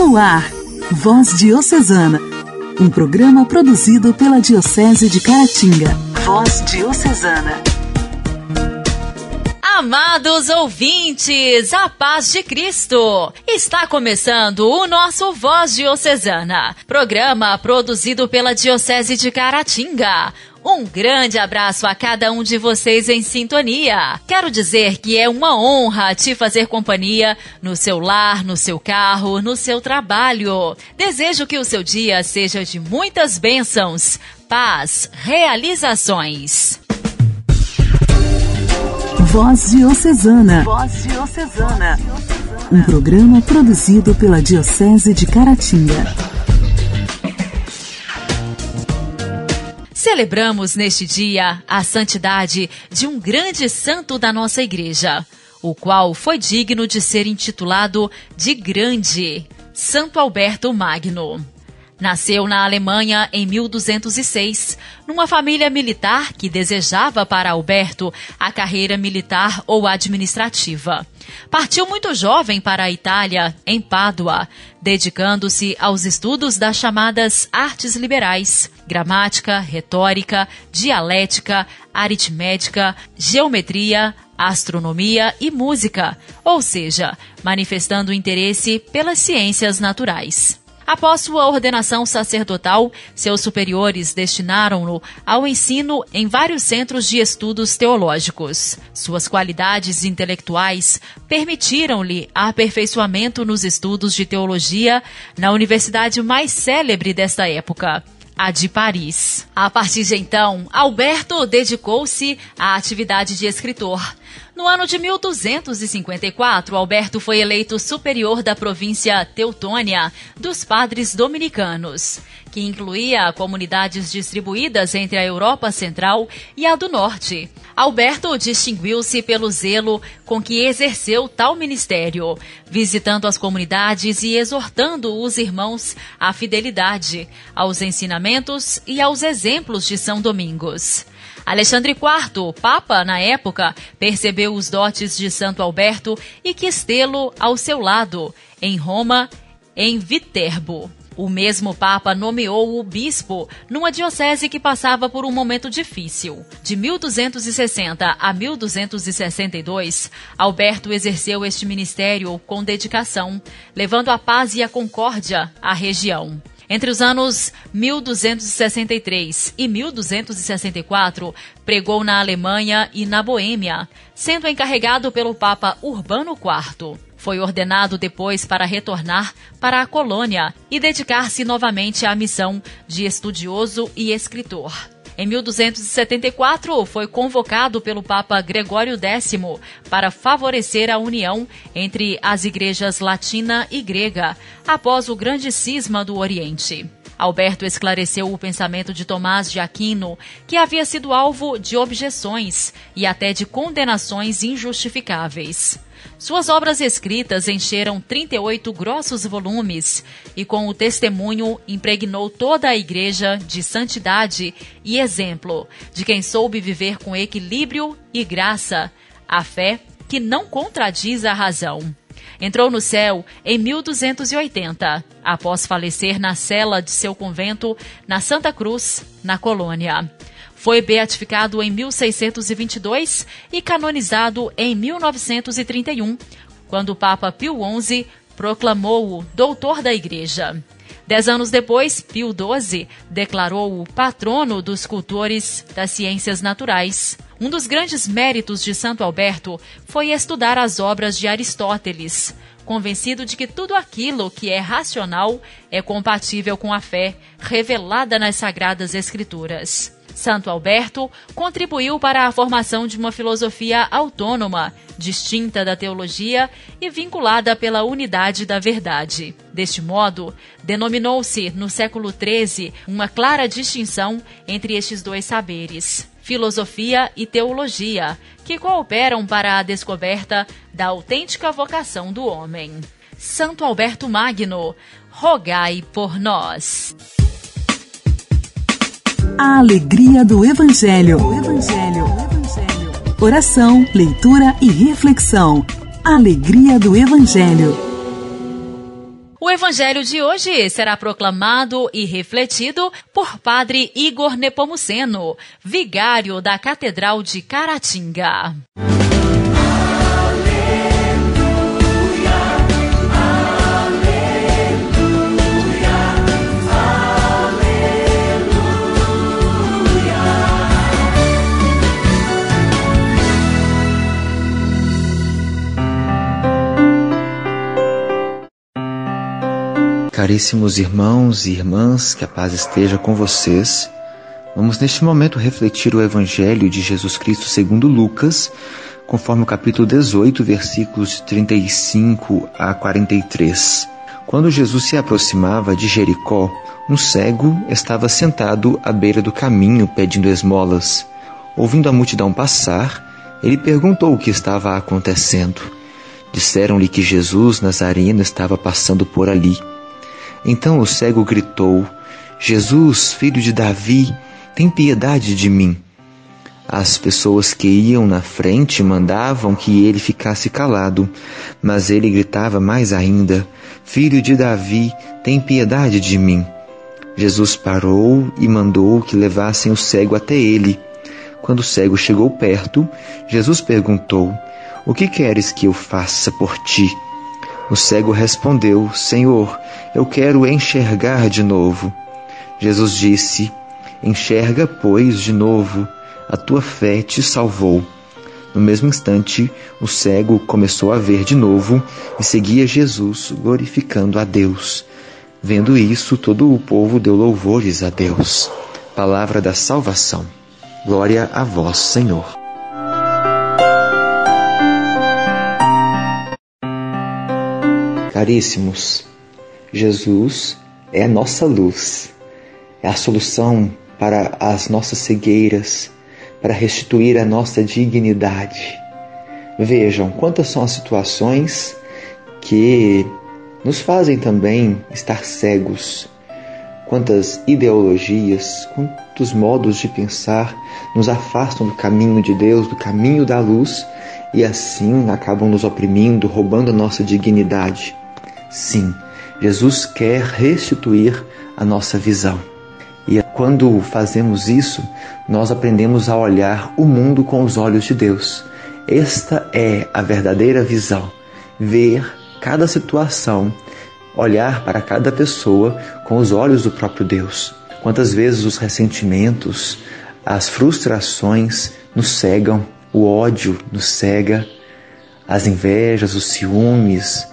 No ar, Voz Diocesana, um programa produzido pela Diocese de Caratinga. Voz Diocesana. Amados ouvintes, a paz de Cristo! Está começando o nosso Voz Diocesana, programa produzido pela Diocese de Caratinga. Um grande abraço a cada um de vocês em sintonia. Quero dizer que é uma honra te fazer companhia no seu lar, no seu carro, no seu trabalho. Desejo que o seu dia seja de muitas bênçãos, paz, realizações. Voz Diocesana. Voz Diocesana. Um programa produzido pela Diocese de Caratinga. Celebramos neste dia a santidade de um grande santo da nossa igreja, o qual foi digno de ser intitulado de Grande, Santo Alberto Magno. Nasceu na Alemanha em 1206, numa família militar que desejava para Alberto a carreira militar ou administrativa. Partiu muito jovem para a Itália, em Pádua, dedicando-se aos estudos das chamadas artes liberais, gramática, retórica, dialética, aritmética, geometria, astronomia e música, ou seja, manifestando interesse pelas ciências naturais. Após sua ordenação sacerdotal, seus superiores destinaram-no ao ensino em vários centros de estudos teológicos. Suas qualidades intelectuais permitiram-lhe aperfeiçoamento nos estudos de teologia na universidade mais célebre desta época, a de Paris. A partir de então, Alberto dedicou-se à atividade de escritor. No ano de 1254, Alberto foi eleito superior da província Teutônia dos Padres Dominicanos, que incluía comunidades distribuídas entre a Europa Central e a do Norte. Alberto distinguiu-se pelo zelo com que exerceu tal ministério, visitando as comunidades e exortando os irmãos à fidelidade, aos ensinamentos e aos exemplos de São Domingos. Alexandre IV, Papa na época, percebeu os dotes de Santo Alberto e quis tê-lo ao seu lado, em Roma, em Viterbo. O mesmo Papa nomeou o bispo numa diocese que passava por um momento difícil. De 1260 a 1262, Alberto exerceu este ministério com dedicação, levando a paz e a concórdia à região. Entre os anos 1263 e 1264, pregou na Alemanha e na Boêmia, sendo encarregado pelo Papa Urbano IV. Foi ordenado depois para retornar para a colônia e dedicar-se novamente à missão de estudioso e escritor. Em 1274, foi convocado pelo Papa Gregório X para favorecer a união entre as igrejas latina e grega, após o grande cisma do Oriente. Alberto esclareceu o pensamento de Tomás de Aquino, que havia sido alvo de objeções e até de condenações injustificáveis. Suas obras escritas encheram 38 grossos volumes e, com o testemunho, impregnou toda a Igreja de santidade e exemplo de quem soube viver com equilíbrio e graça, a fé que não contradiz a razão. Entrou no céu em 1280, após falecer na cela de seu convento na Santa Cruz, na colônia. Foi beatificado em 1622 e canonizado em 1931, quando o Papa Pio XI proclamou-o doutor da Igreja. Dez anos depois, Pio XII declarou-o patrono dos cultores das ciências naturais. Um dos grandes méritos de Santo Alberto foi estudar as obras de Aristóteles, convencido de que tudo aquilo que é racional é compatível com a fé revelada nas Sagradas Escrituras. Santo Alberto contribuiu para a formação de uma filosofia autônoma, distinta da teologia e vinculada pela unidade da verdade. Deste modo, denominou-se, no século XIII, uma clara distinção entre estes dois saberes filosofia e teologia, que cooperam para a descoberta da autêntica vocação do homem. Santo Alberto Magno, rogai por nós. A alegria do Evangelho. Evangelho. Evangelho. Oração, leitura e reflexão. Alegria do Evangelho. O evangelho de hoje será proclamado e refletido por Padre Igor Nepomuceno, vigário da Catedral de Caratinga. Caríssimos irmãos e irmãs, que a paz esteja com vocês. Vamos neste momento refletir o Evangelho de Jesus Cristo segundo Lucas, conforme o capítulo 18, versículos 35 a 43. Quando Jesus se aproximava de Jericó, um cego estava sentado à beira do caminho pedindo esmolas. Ouvindo a multidão passar, ele perguntou o que estava acontecendo. Disseram-lhe que Jesus Nazareno estava passando por ali. Então o cego gritou: Jesus, filho de Davi, tem piedade de mim. As pessoas que iam na frente mandavam que ele ficasse calado, mas ele gritava mais ainda: Filho de Davi, tem piedade de mim. Jesus parou e mandou que levassem o cego até ele. Quando o cego chegou perto, Jesus perguntou: O que queres que eu faça por ti? O cego respondeu: Senhor, eu quero enxergar de novo. Jesus disse: Enxerga, pois, de novo, a tua fé te salvou. No mesmo instante, o cego começou a ver de novo e seguia Jesus, glorificando a Deus. Vendo isso, todo o povo deu louvores a Deus. Palavra da salvação. Glória a vós, Senhor. Caríssimos, Jesus é a nossa luz, é a solução para as nossas cegueiras, para restituir a nossa dignidade. Vejam quantas são as situações que nos fazem também estar cegos, quantas ideologias, quantos modos de pensar nos afastam do caminho de Deus, do caminho da luz e assim acabam nos oprimindo, roubando a nossa dignidade. Sim, Jesus quer restituir a nossa visão. E quando fazemos isso, nós aprendemos a olhar o mundo com os olhos de Deus. Esta é a verdadeira visão. Ver cada situação, olhar para cada pessoa com os olhos do próprio Deus. Quantas vezes os ressentimentos, as frustrações nos cegam, o ódio nos cega, as invejas, os ciúmes,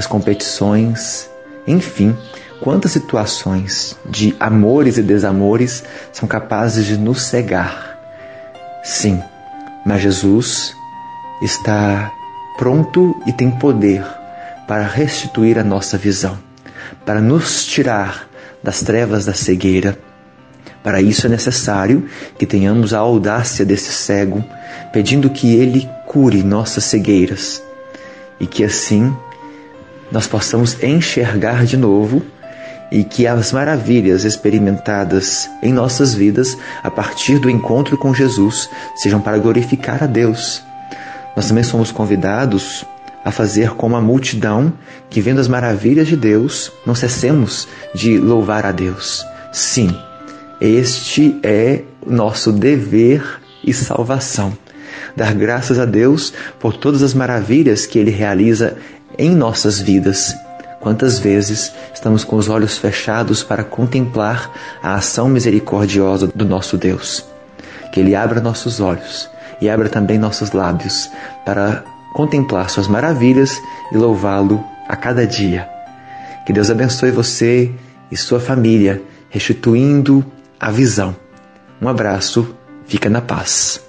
as competições, enfim, quantas situações de amores e desamores são capazes de nos cegar. Sim, mas Jesus está pronto e tem poder para restituir a nossa visão, para nos tirar das trevas da cegueira. Para isso é necessário que tenhamos a audácia desse cego, pedindo que ele cure nossas cegueiras e que assim nós possamos enxergar de novo e que as maravilhas experimentadas em nossas vidas a partir do encontro com Jesus sejam para glorificar a Deus. Nós também somos convidados a fazer como a multidão que, vendo as maravilhas de Deus, não cessemos de louvar a Deus. Sim, este é nosso dever e salvação. Dar graças a Deus por todas as maravilhas que Ele realiza em nossas vidas. Quantas vezes estamos com os olhos fechados para contemplar a ação misericordiosa do nosso Deus? Que Ele abra nossos olhos e abra também nossos lábios para contemplar Suas maravilhas e louvá-lo a cada dia. Que Deus abençoe você e sua família, restituindo a visão. Um abraço, fica na paz.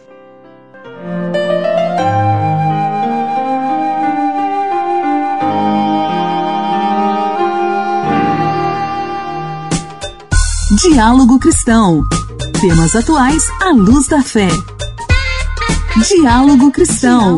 Diálogo Cristão. Temas atuais à luz da fé. Diálogo Cristão.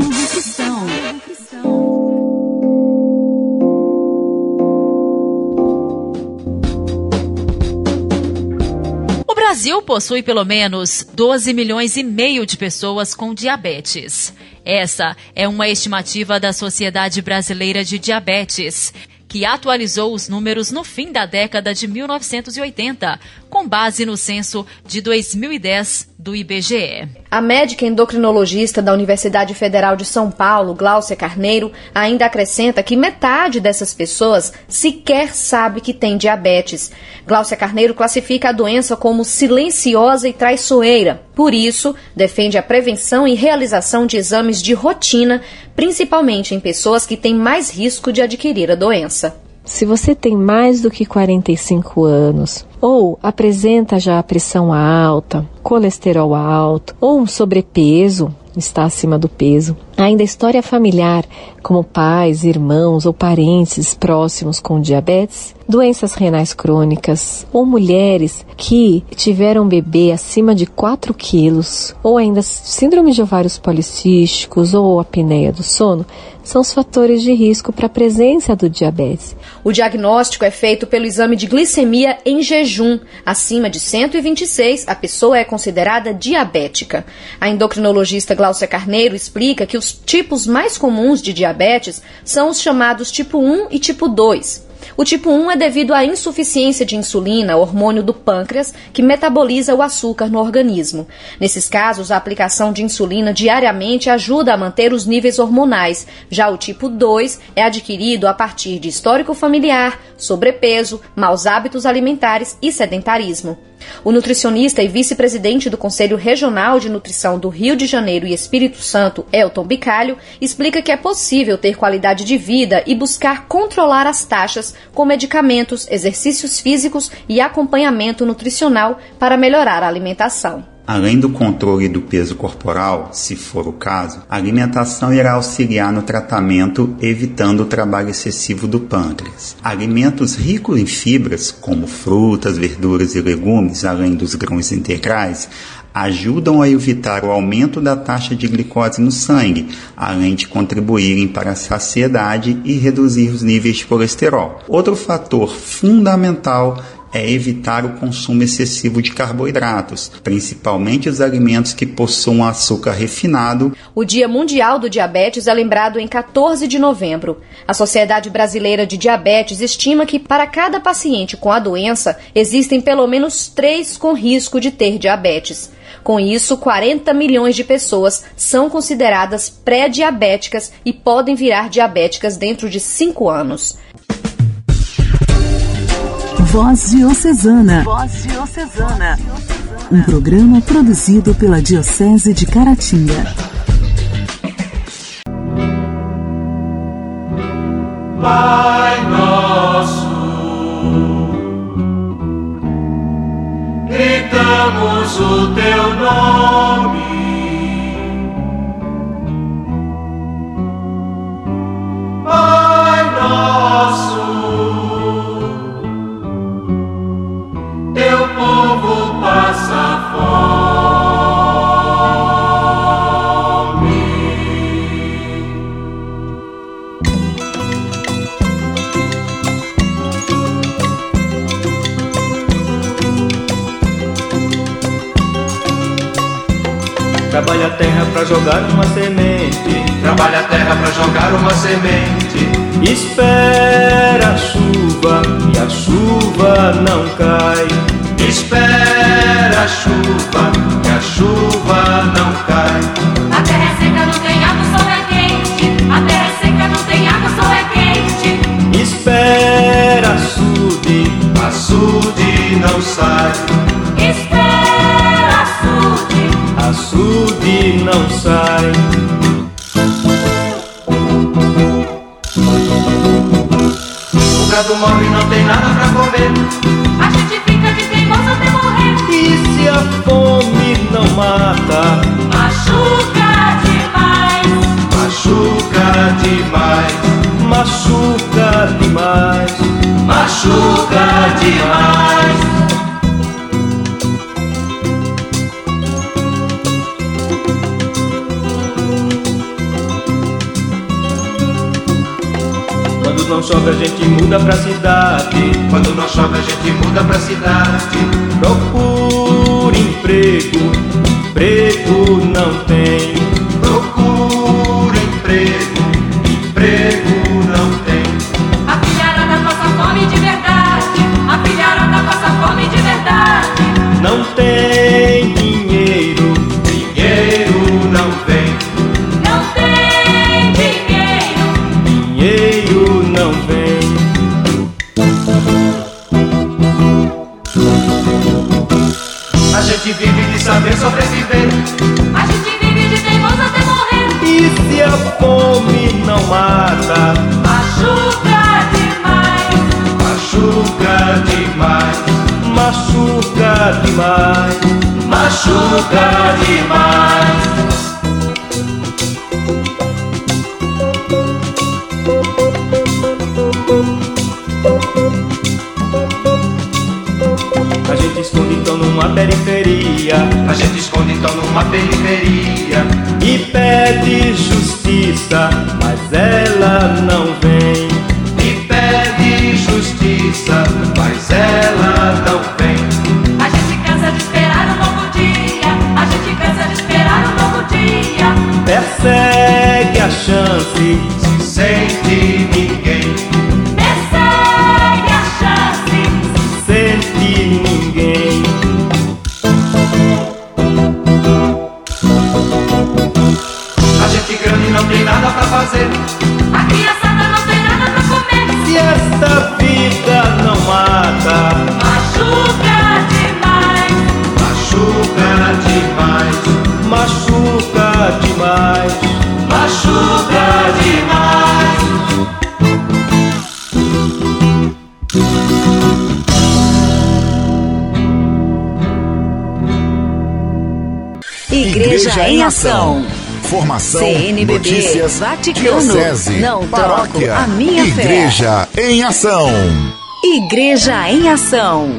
O Brasil possui pelo menos 12 milhões e meio de pessoas com diabetes. Essa é uma estimativa da Sociedade Brasileira de Diabetes que atualizou os números no fim da década de 1980, com base no censo de 2010 do IBGE. A médica endocrinologista da Universidade Federal de São Paulo, Gláucia Carneiro, ainda acrescenta que metade dessas pessoas sequer sabe que tem diabetes. Gláucia Carneiro classifica a doença como silenciosa e traiçoeira. Por isso, defende a prevenção e realização de exames de rotina, principalmente em pessoas que têm mais risco de adquirir a doença. Se você tem mais do que 45 anos ou apresenta já pressão alta, colesterol alto ou um sobrepeso, está acima do peso, ainda história familiar, como pais, irmãos ou parentes próximos com diabetes, doenças renais crônicas ou mulheres que tiveram bebê acima de 4 quilos ou ainda síndrome de ovários policísticos ou apneia do sono, são os fatores de risco para a presença do diabetes. O diagnóstico é feito pelo exame de glicemia em jejum. Acima de 126, a pessoa é considerada diabética. A endocrinologista Glaucia Carneiro explica que os tipos mais comuns de diabetes são os chamados tipo 1 e tipo 2. O tipo 1 é devido à insuficiência de insulina, hormônio do pâncreas, que metaboliza o açúcar no organismo. Nesses casos, a aplicação de insulina diariamente ajuda a manter os níveis hormonais. Já o tipo 2 é adquirido a partir de histórico familiar, sobrepeso, maus hábitos alimentares e sedentarismo. O nutricionista e vice-presidente do Conselho Regional de Nutrição do Rio de Janeiro e Espírito Santo, Elton Bicalho, explica que é possível ter qualidade de vida e buscar controlar as taxas com medicamentos, exercícios físicos e acompanhamento nutricional para melhorar a alimentação. Além do controle do peso corporal, se for o caso, a alimentação irá auxiliar no tratamento, evitando o trabalho excessivo do pâncreas. Alimentos ricos em fibras, como frutas, verduras e legumes, além dos grãos integrais, ajudam a evitar o aumento da taxa de glicose no sangue, além de contribuírem para a saciedade e reduzir os níveis de colesterol. Outro fator fundamental é evitar o consumo excessivo de carboidratos, principalmente os alimentos que possuam açúcar refinado. O Dia Mundial do Diabetes é lembrado em 14 de novembro. A Sociedade Brasileira de Diabetes estima que para cada paciente com a doença existem pelo menos três com risco de ter diabetes. Com isso, 40 milhões de pessoas são consideradas pré-diabéticas e podem virar diabéticas dentro de 5 anos. Voz Diocesana. Voz Diocesana. Um programa produzido pela Diocese de Caratinga. Pai nosso, gritamos o teu nome. Machuca demais. Machuca demais. Quando não chove a gente muda pra cidade. Quando não chove a gente muda pra cidade. Procura emprego, emprego não tem. Ela não vem. E pede justiça, mas ela não vem. A gente cansa de esperar um novo dia. A gente cansa de esperar um novo dia. Persegue a chance, Se sente ninguém. Igreja, em Ação. Formação, CNBB, notícias, Vaticano, diocese, não paróquia, a minha fé. Igreja em Ação. Igreja em Ação.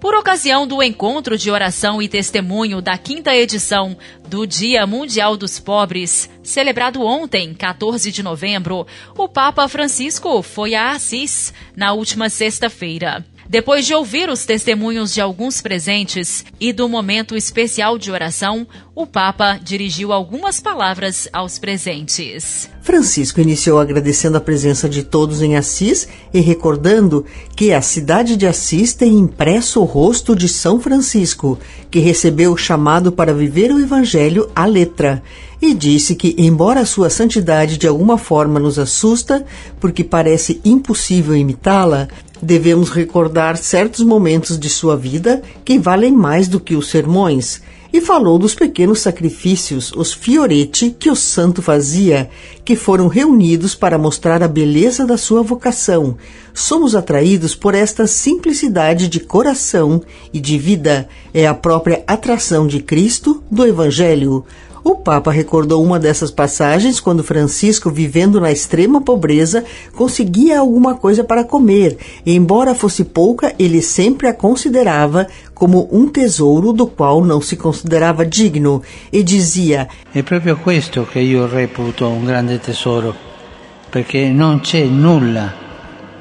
Por ocasião do encontro de oração e testemunho da quinta edição do Dia Mundial dos Pobres, celebrado ontem, 14 de novembro, o Papa Francisco foi a Assis na última sexta-feira. Depois de ouvir os testemunhos de alguns presentes e do momento especial de oração, o Papa dirigiu algumas palavras aos presentes. Francisco iniciou agradecendo a presença de todos em Assis e recordando que a cidade de Assis tem impresso o rosto de São Francisco, que recebeu o chamado para viver o Evangelho à letra. E disse que, embora a sua santidade de alguma forma nos assusta, porque parece impossível imitá-la, devemos recordar certos momentos de sua vida que valem mais do que os sermões e falou dos pequenos sacrifícios, os fioretti, que o santo fazia, que foram reunidos para mostrar a beleza da sua vocação. Somos atraídos por esta simplicidade de coração e de vida. É a própria atração de Cristo do Evangelho. O Papa recordou uma dessas passagens quando Francisco, vivendo na extrema pobreza, conseguia alguma coisa para comer, e embora fosse pouca, ele sempre a considerava como um tesouro do qual não se considerava digno, e dizia: È proprio questo che io reputo un grande tesoro, perché non c'è nulla,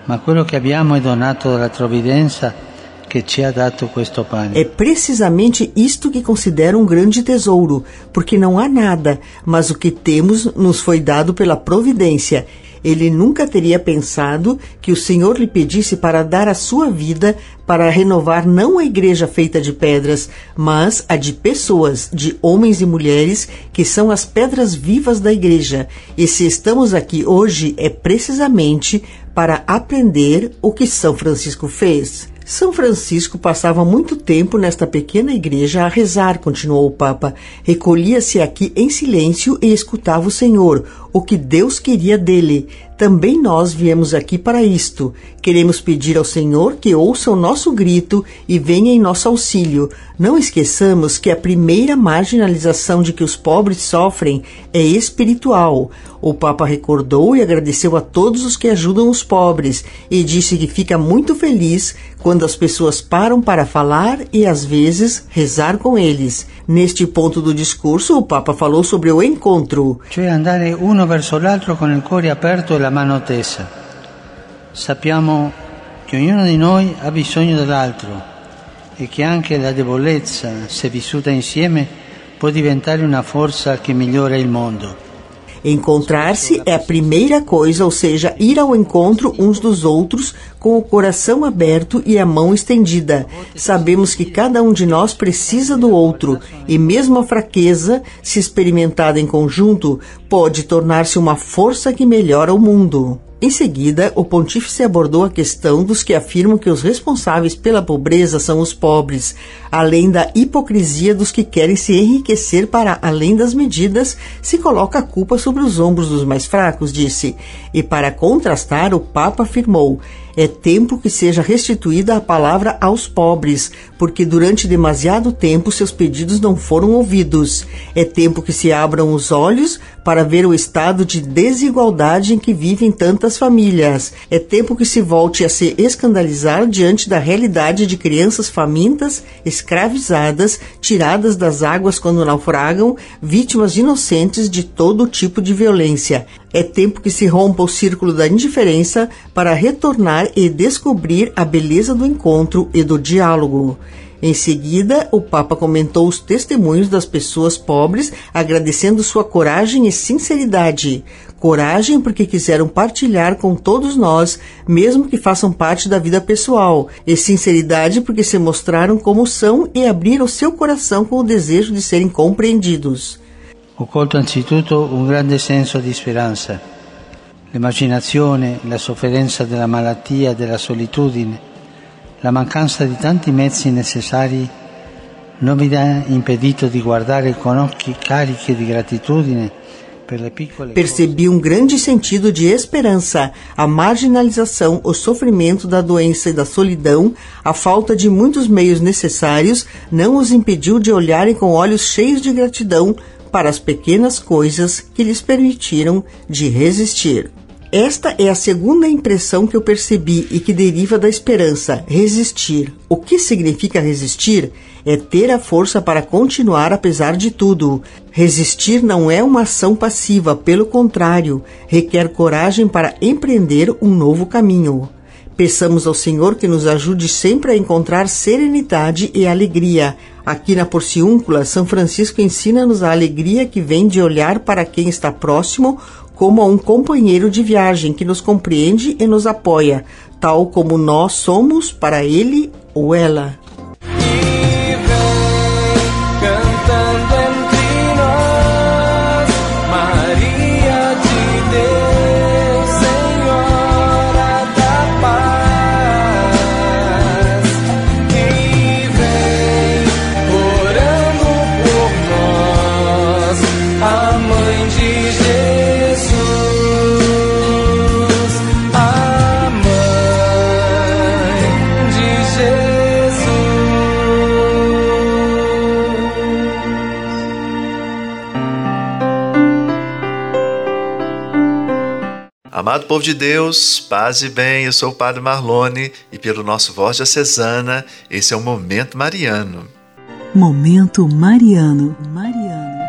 ma quello che abbiamo è donato dalla provvidenza ha questo pane. É precisamente isto que considero um grande tesouro, porque não há nada, mas o que temos nos foi dado pela providência. Ele nunca teria pensado que o Senhor lhe pedisse para dar a sua vida para renovar não a igreja feita de pedras, mas a de pessoas, de homens e mulheres que são as pedras vivas da igreja. E se estamos aqui hoje é precisamente para aprender o que São Francisco fez. São Francisco passava muito tempo nesta pequena igreja a rezar, continuou o Papa. Recolhia-se aqui em silêncio e escutava o Senhor, o que Deus queria dele. Também nós viemos aqui para isto. Queremos pedir ao Senhor que ouça o nosso grito e venha em nosso auxílio. Não esqueçamos que a primeira marginalização de que os pobres sofrem é espiritual. O Papa recordou e agradeceu a todos os que ajudam os pobres e disse que fica muito feliz quando as pessoas param para falar e às vezes rezar com eles. Neste ponto do discurso, o Papa falou sobre o encontro. Cioè andare uno verso l'altro con il cuore aperto e la mano tesa. Sappiamo che ognuno di noi ha bisogno dell'altro e che anche la debolezza, se vissuta insieme, può diventare una forza che migliora il mondo. Encontrar-se é a primeira coisa, ou seja, ir ao encontro uns dos outros com o coração aberto e a mão estendida. Sabemos que cada um de nós precisa do outro e mesmo a fraqueza, se experimentada em conjunto, pode tornar-se uma força que melhora o mundo. Em seguida, o pontífice abordou a questão dos que afirmam que os responsáveis pela pobreza são os pobres, além da hipocrisia dos que querem se enriquecer para além das medidas, se coloca a culpa sobre os ombros dos mais fracos, disse. E para contrastar, o Papa afirmou: é tempo que seja restituída a palavra aos pobres, porque durante demasiado tempo seus pedidos não foram ouvidos. É tempo que se abram os olhos para ver o estado de desigualdade em que vivem tantas famílias. É tempo que se volte a se escandalizar diante da realidade de crianças famintas, escravizadas, tiradas das águas quando naufragam, vítimas inocentes de todo tipo de violência. É tempo que se rompa o círculo da indiferença para retornar e descobrir a beleza do encontro e do diálogo. Em seguida, o Papa comentou os testemunhos das pessoas pobres, agradecendo sua coragem e sinceridade. Coragem porque quiseram partilhar com todos nós, mesmo que façam parte da vida pessoal, e sinceridade porque se mostraram como são e abriram seu coração com o desejo de serem compreendidos. Ho colto anzitutto un grande senso di speranza, l'emarginazione, la sofferenza della malattia, della solitudine, la mancanza di tanti mezzi necessari non mi ha impedito di guardare con occhi carichi di gratitudine Percebi um grande sentido de esperança. A marginalização, o sofrimento da doença e da solidão, a falta de muitos meios necessários não os impediu de olharem com olhos cheios de gratidão para as pequenas coisas que lhes permitiram de resistir. Esta é a segunda impressão que eu percebi e que deriva da esperança, resistir. O que significa resistir? É ter a força para continuar apesar de tudo. Resistir não é uma ação passiva, pelo contrário, requer coragem para empreender um novo caminho. Peçamos ao Senhor que nos ajude sempre a encontrar serenidade e alegria. Aqui na Porciúncula, São Francisco ensina-nos a alegria que vem de olhar para quem está próximo como a um companheiro de viagem que nos compreende e nos apoia, tal como nós somos para ele ou ela. Amado povo de Deus, paz e bem, eu sou o Padre Marlone e pelo nosso Voz Diocesana, esse é o Momento Mariano. Momento Mariano. Mariano.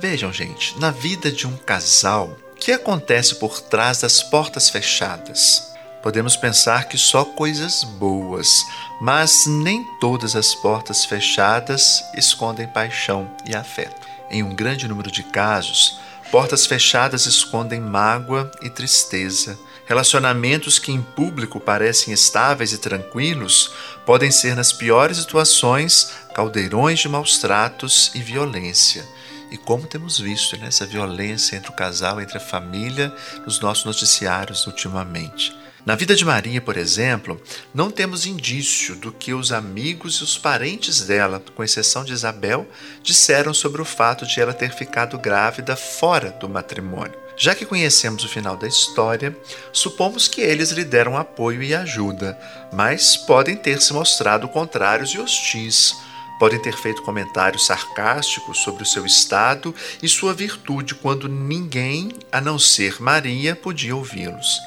Vejam, gente, na vida de um casal, o que acontece por trás das portas fechadas? Podemos pensar que só coisas boas, mas nem todas as portas fechadas escondem paixão e afeto. Em um grande número de casos, Portas fechadas escondem mágoa e tristeza. Relacionamentos que em público parecem estáveis e tranquilos podem ser, nas piores situações, caldeirões de maus tratos e violência. E como temos visto nessa violência entre o casal, entre a família, nos nossos noticiários ultimamente. Na vida de Maria, por exemplo, não temos indício do que os amigos e os parentes dela, com exceção de Isabel, disseram sobre o fato de ela ter ficado grávida fora do matrimônio. Já que conhecemos o final da história, supomos que eles lhe deram apoio e ajuda, mas podem ter se mostrado contrários e hostis. Podem ter feito comentários sarcásticos sobre o seu estado e sua virtude quando ninguém, a não ser Maria, podia ouvi-los.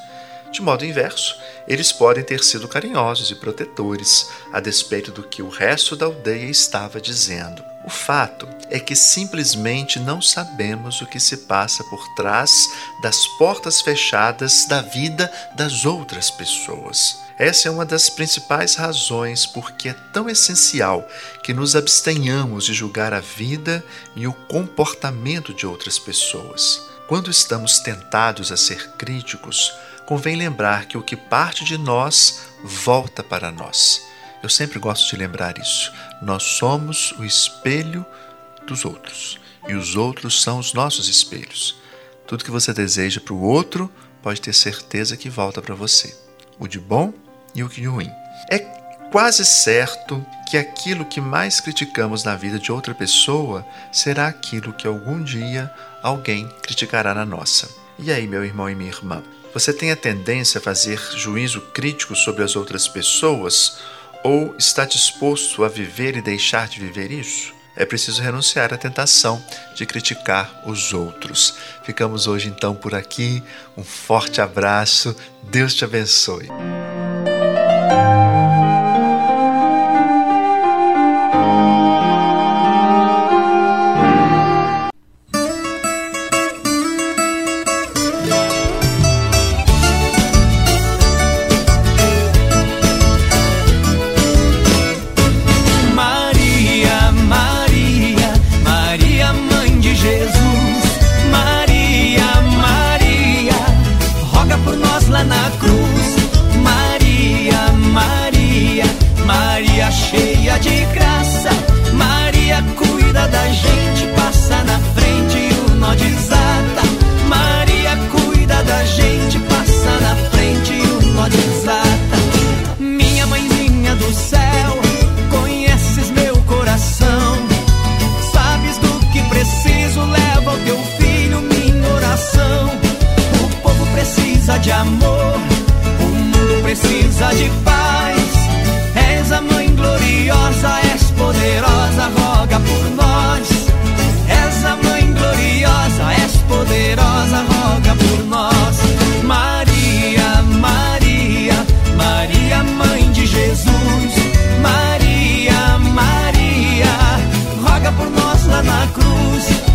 De modo inverso, eles podem ter sido carinhosos e protetores, a despeito do que o resto da aldeia estava dizendo. O fato é que simplesmente não sabemos o que se passa por trás das portas fechadas da vida das outras pessoas. Essa é uma das principais razões por que é tão essencial que nos abstenhamos de julgar a vida e o comportamento de outras pessoas. Quando estamos tentados a ser críticos, convém lembrar que o que parte de nós volta para nós. Eu sempre gosto de lembrar isso. Nós somos o espelho dos outros e os outros são os nossos espelhos. Tudo que você deseja para o outro pode ter certeza que volta para você, o de bom e o de ruim. É quase certo que aquilo que mais criticamos na vida de outra pessoa será aquilo que algum dia alguém criticará na nossa. E aí, meu irmão e minha irmã? Você tem a tendência a fazer juízo crítico sobre as outras pessoas ou está disposto a viver e deixar de viver isso? É preciso renunciar à tentação de criticar os outros. Ficamos hoje então por aqui. Um forte abraço. Deus te abençoe. cruz.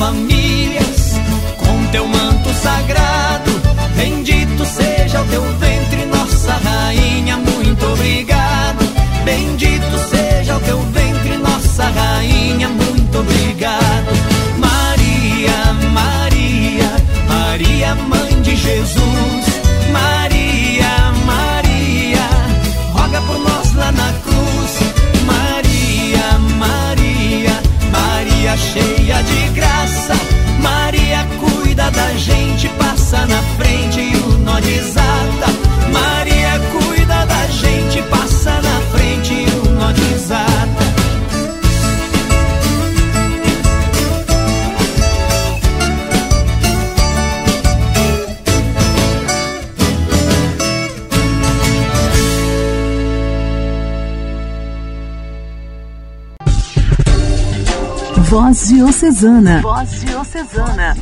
famílias com teu manto sagrado. Bendito seja o teu ventre, nossa rainha, muito obrigado. Bendito seja o teu ventre, nossa rainha, muito obrigado. Maria, Maria, Maria, mãe de Jesus. Maria, Maria, roga por nós lá na cruz. Maria, Maria, Maria cheia de graça vida da gente passa na frente. Voz Diocesana. Voz Diocesana.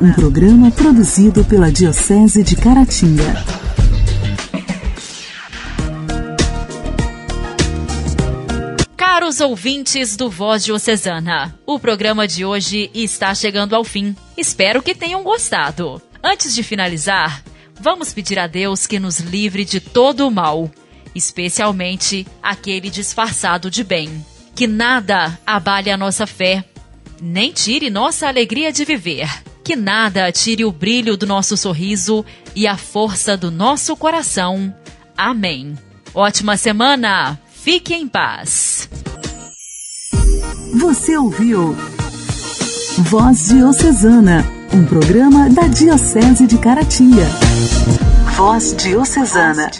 Um programa produzido pela Diocese de Caratinga. Caros ouvintes do Voz Diocesana, o programa de hoje está chegando ao fim. Espero que tenham gostado. Antes de finalizar, vamos pedir a Deus que nos livre de todo o mal especialmente aquele disfarçado de bem. Que nada abale a nossa fé, nem tire nossa alegria de viver. Que nada tire o brilho do nosso sorriso e a força do nosso coração. Amém. Ótima semana! Fique em paz. Você ouviu Voz Diocesana, um programa da Diocese de Caratinga. Voz Diocesana.